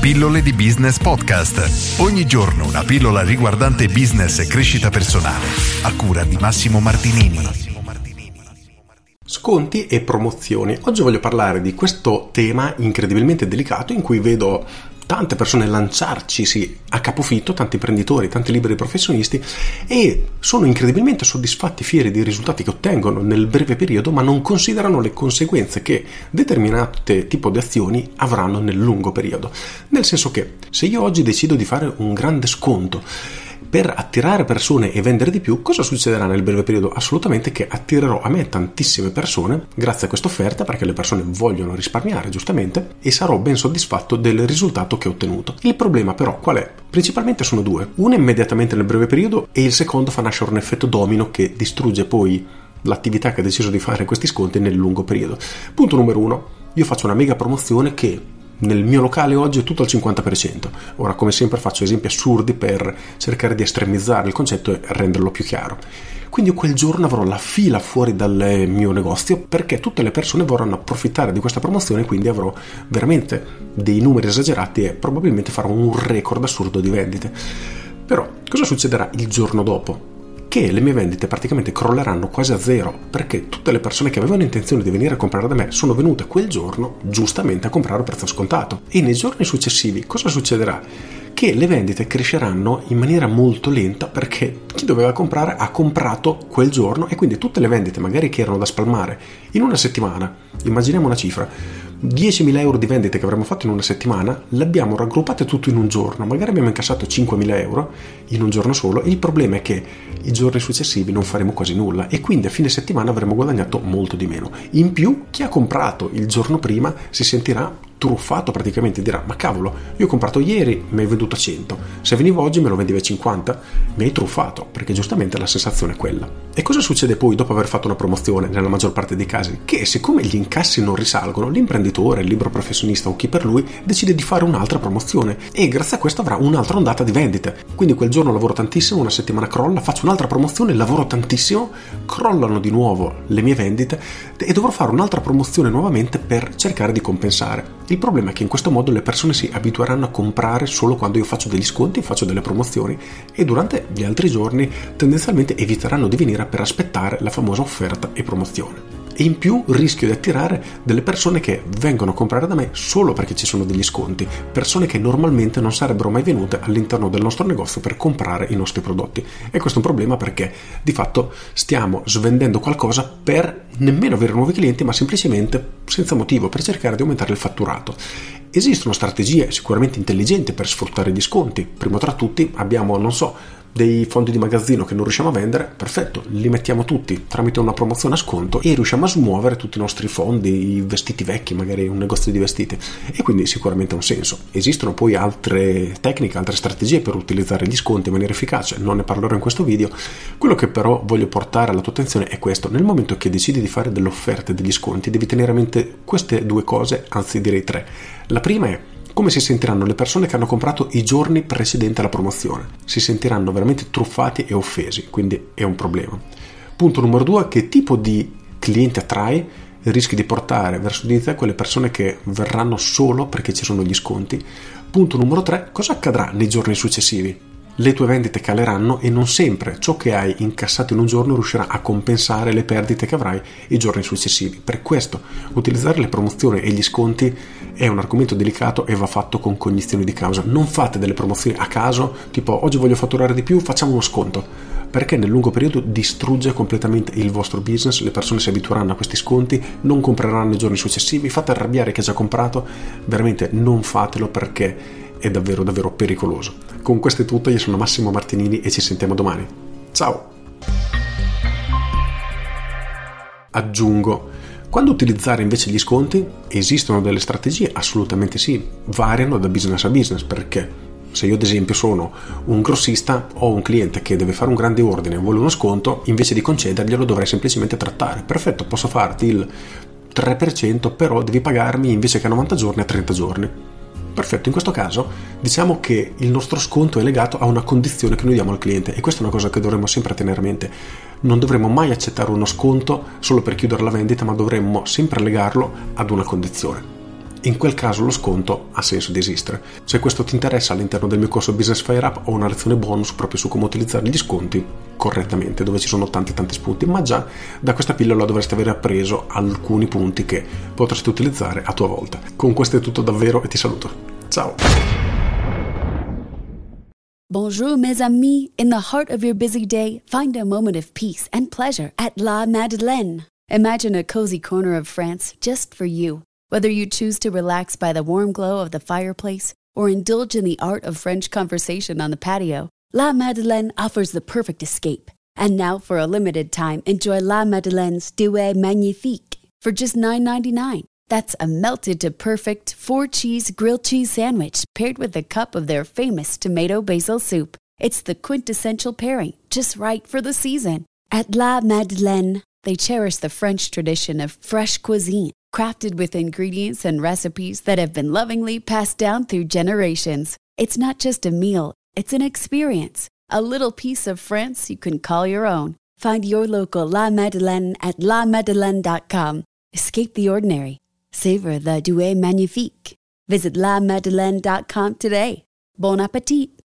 Pillole di Business Podcast. Ogni giorno una pillola riguardante business e crescita personale. A cura di Massimo Martinini. Sconti e promozioni. Oggi voglio parlare di questo tema incredibilmente delicato in cui vedo tante persone lanciarcisi a capofitto, tanti imprenditori, tanti liberi professionisti e sono incredibilmente soddisfatti, fieri dei risultati che ottengono nel breve periodo, ma non considerano le conseguenze che determinate tipo di azioni avranno nel lungo periodo. Nel senso che se io oggi decido di fare un grande sconto per attirare persone e vendere di più, cosa succederà nel breve periodo? Assolutamente che attirerò a me tantissime persone grazie a questa offerta perché le persone vogliono risparmiare giustamente e sarò ben soddisfatto del risultato che ho ottenuto. Il problema però qual è? Principalmente sono due. Uno immediatamente nel breve periodo e il secondo fa nascere un effetto domino che distrugge poi l'attività che ha deciso di fare questi sconti nel lungo periodo. Punto numero uno. Io faccio una mega promozione che nel mio locale oggi è tutto al 50%. Ora, come sempre, faccio esempi assurdi per cercare di estremizzare il concetto e renderlo più chiaro. Quindi quel giorno avrò la fila fuori dal mio negozio perché tutte le persone vorranno approfittare di questa promozione, quindi avrò veramente dei numeri esagerati e probabilmente farò un record assurdo di vendite. Però cosa succederà il giorno dopo? Che le mie vendite praticamente crolleranno quasi a zero perché tutte le persone che avevano intenzione di venire a comprare da me sono venute quel giorno giustamente a comprare a prezzo scontato e nei giorni successivi cosa succederà? Che le vendite cresceranno in maniera molto lenta perché chi doveva comprare ha comprato quel giorno e quindi tutte le vendite magari che erano da spalmare in una settimana, immaginiamo una cifra, 10.000 euro di vendite che avremmo fatto in una settimana le abbiamo raggruppate tutto in un giorno, magari abbiamo incassato 5.000 euro in un giorno solo il problema è che i giorni successivi non faremo quasi nulla e quindi a fine settimana avremo guadagnato molto di meno. In più chi ha comprato il giorno prima si sentirà truffato praticamente dirà ma cavolo io ho comprato ieri mi hai venduto a 100 se venivo oggi me lo vendevi a 50 mi hai truffato perché giustamente la sensazione è quella. E cosa succede poi dopo aver fatto una promozione nella maggior parte dei casi? Che siccome gli incassi non risalgono l'imprenditore il libero professionista o chi per lui decide di fare un'altra promozione e grazie a questo avrà un'altra ondata di vendite. Quindi quel giorno lavoro tantissimo una settimana crolla faccio un'altra promozione lavoro tantissimo crollano di nuovo le mie vendite e dovrò fare un'altra promozione nuovamente per cercare di compensare il problema è che in questo modo le persone si abitueranno a comprare solo quando io faccio degli sconti, faccio delle promozioni e durante gli altri giorni tendenzialmente eviteranno di venire per aspettare la famosa offerta e promozione e in più rischio di attirare delle persone che vengono a comprare da me solo perché ci sono degli sconti, persone che normalmente non sarebbero mai venute all'interno del nostro negozio per comprare i nostri prodotti. E questo è un problema perché di fatto stiamo svendendo qualcosa per nemmeno avere nuovi clienti, ma semplicemente senza motivo, per cercare di aumentare il fatturato. Esistono strategie sicuramente intelligenti per sfruttare gli sconti. Primo tra tutti abbiamo, non so, dei fondi di magazzino che non riusciamo a vendere, perfetto, li mettiamo tutti tramite una promozione a sconto e riusciamo a smuovere tutti i nostri fondi, i vestiti vecchi, magari un negozio di vestiti e quindi sicuramente ha un senso. Esistono poi altre tecniche, altre strategie per utilizzare gli sconti in maniera efficace, non ne parlerò in questo video. Quello che però voglio portare alla tua attenzione è questo, nel momento che decidi di fare delle offerte, degli sconti, devi tenere a mente queste due cose, anzi direi tre. La prima è come si sentiranno le persone che hanno comprato i giorni precedenti alla promozione? Si sentiranno veramente truffati e offesi, quindi è un problema. Punto numero due, che tipo di cliente attrai? Rischi di portare verso di te quelle persone che verranno solo perché ci sono gli sconti. Punto numero tre, cosa accadrà nei giorni successivi? Le tue vendite caleranno e non sempre ciò che hai incassato in un giorno riuscirà a compensare le perdite che avrai i giorni successivi. Per questo utilizzare le promozioni e gli sconti è un argomento delicato e va fatto con cognizione di causa. Non fate delle promozioni a caso, tipo oggi voglio fatturare di più, facciamo uno sconto, perché nel lungo periodo distrugge completamente il vostro business, le persone si abitueranno a questi sconti, non compreranno i giorni successivi, fate arrabbiare chi ha già comprato, veramente non fatelo perché è davvero davvero pericoloso. Con questo è tutto, io sono Massimo Martinini e ci sentiamo domani. Ciao! Aggiungo, Quando utilizzare invece gli sconti? Esistono delle strategie? Assolutamente sì, variano da business a business perché se io ad esempio sono un grossista ho un cliente che deve fare un grande ordine e vuole uno sconto, invece di concederglielo dovrei semplicemente trattare. Perfetto, posso farti il 3%, però devi pagarmi invece che a 90 giorni a 30 giorni. Perfetto, in questo caso diciamo che il nostro sconto è legato a una condizione che noi diamo al cliente e questa è una cosa che dovremmo sempre tenere a mente. Non dovremmo mai accettare uno sconto solo per chiudere la vendita, ma dovremmo sempre legarlo ad una condizione in quel caso lo sconto ha senso di esistere. Se questo ti interessa all'interno del mio corso Business Fire Up ho una lezione bonus proprio su come utilizzare gli sconti correttamente, dove ci sono tanti tanti spunti, ma già da questa pillola dovresti aver appreso alcuni punti che potresti utilizzare a tua volta. Con questo è tutto davvero e ti saluto. Ciao! Bonjour, mes amis. In the heart of your busy day, find a moment of peace and pleasure at La Madeleine. Imagine a cozy corner of France just for you. Whether you choose to relax by the warm glow of the fireplace or indulge in the art of French conversation on the patio, La Madeleine offers the perfect escape. And now, for a limited time, enjoy La Madeleine's Duet Magnifique for just $9.99. That's a melted to perfect four cheese grilled cheese sandwich paired with a cup of their famous tomato basil soup. It's the quintessential pairing, just right for the season. At La Madeleine, they cherish the French tradition of fresh cuisine crafted with ingredients and recipes that have been lovingly passed down through generations. It's not just a meal, it's an experience, a little piece of France you can call your own. Find your local La Madeleine at lamadeleine.com. Escape the ordinary. Savor the Douai Magnifique. Visit lamadeleine.com today. Bon appetit!